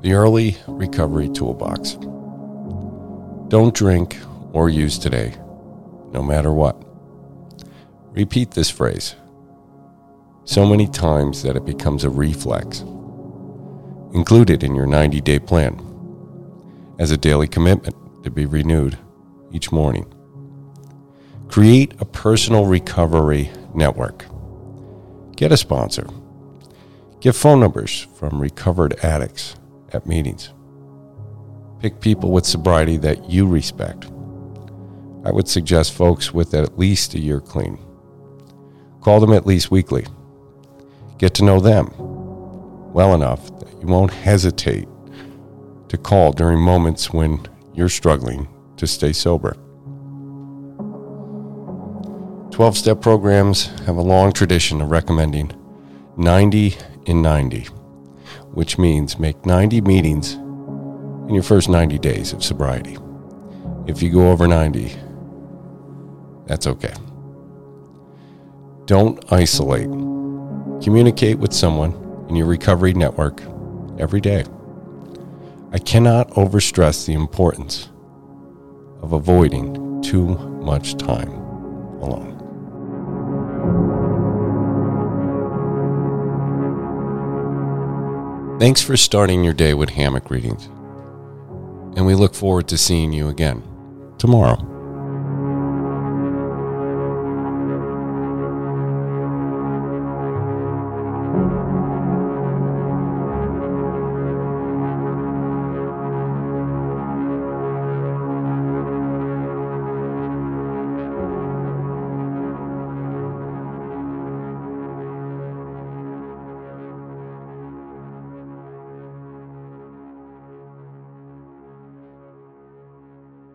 The Early Recovery Toolbox. Don't drink or use today, no matter what. Repeat this phrase so many times that it becomes a reflex. Include it in your 90 day plan as a daily commitment to be renewed each morning. Create a personal recovery network. Get a sponsor. Get phone numbers from recovered addicts at meetings. Pick people with sobriety that you respect. I would suggest folks with at least a year clean. Call them at least weekly. Get to know them well enough that you won't hesitate to call during moments when you're struggling to stay sober. 12 step programs have a long tradition of recommending 90 in 90 which means make 90 meetings in your first 90 days of sobriety. If you go over 90, that's okay. Don't isolate. Communicate with someone in your recovery network every day. I cannot overstress the importance of avoiding too much time alone. Thanks for starting your day with hammock readings. And we look forward to seeing you again tomorrow.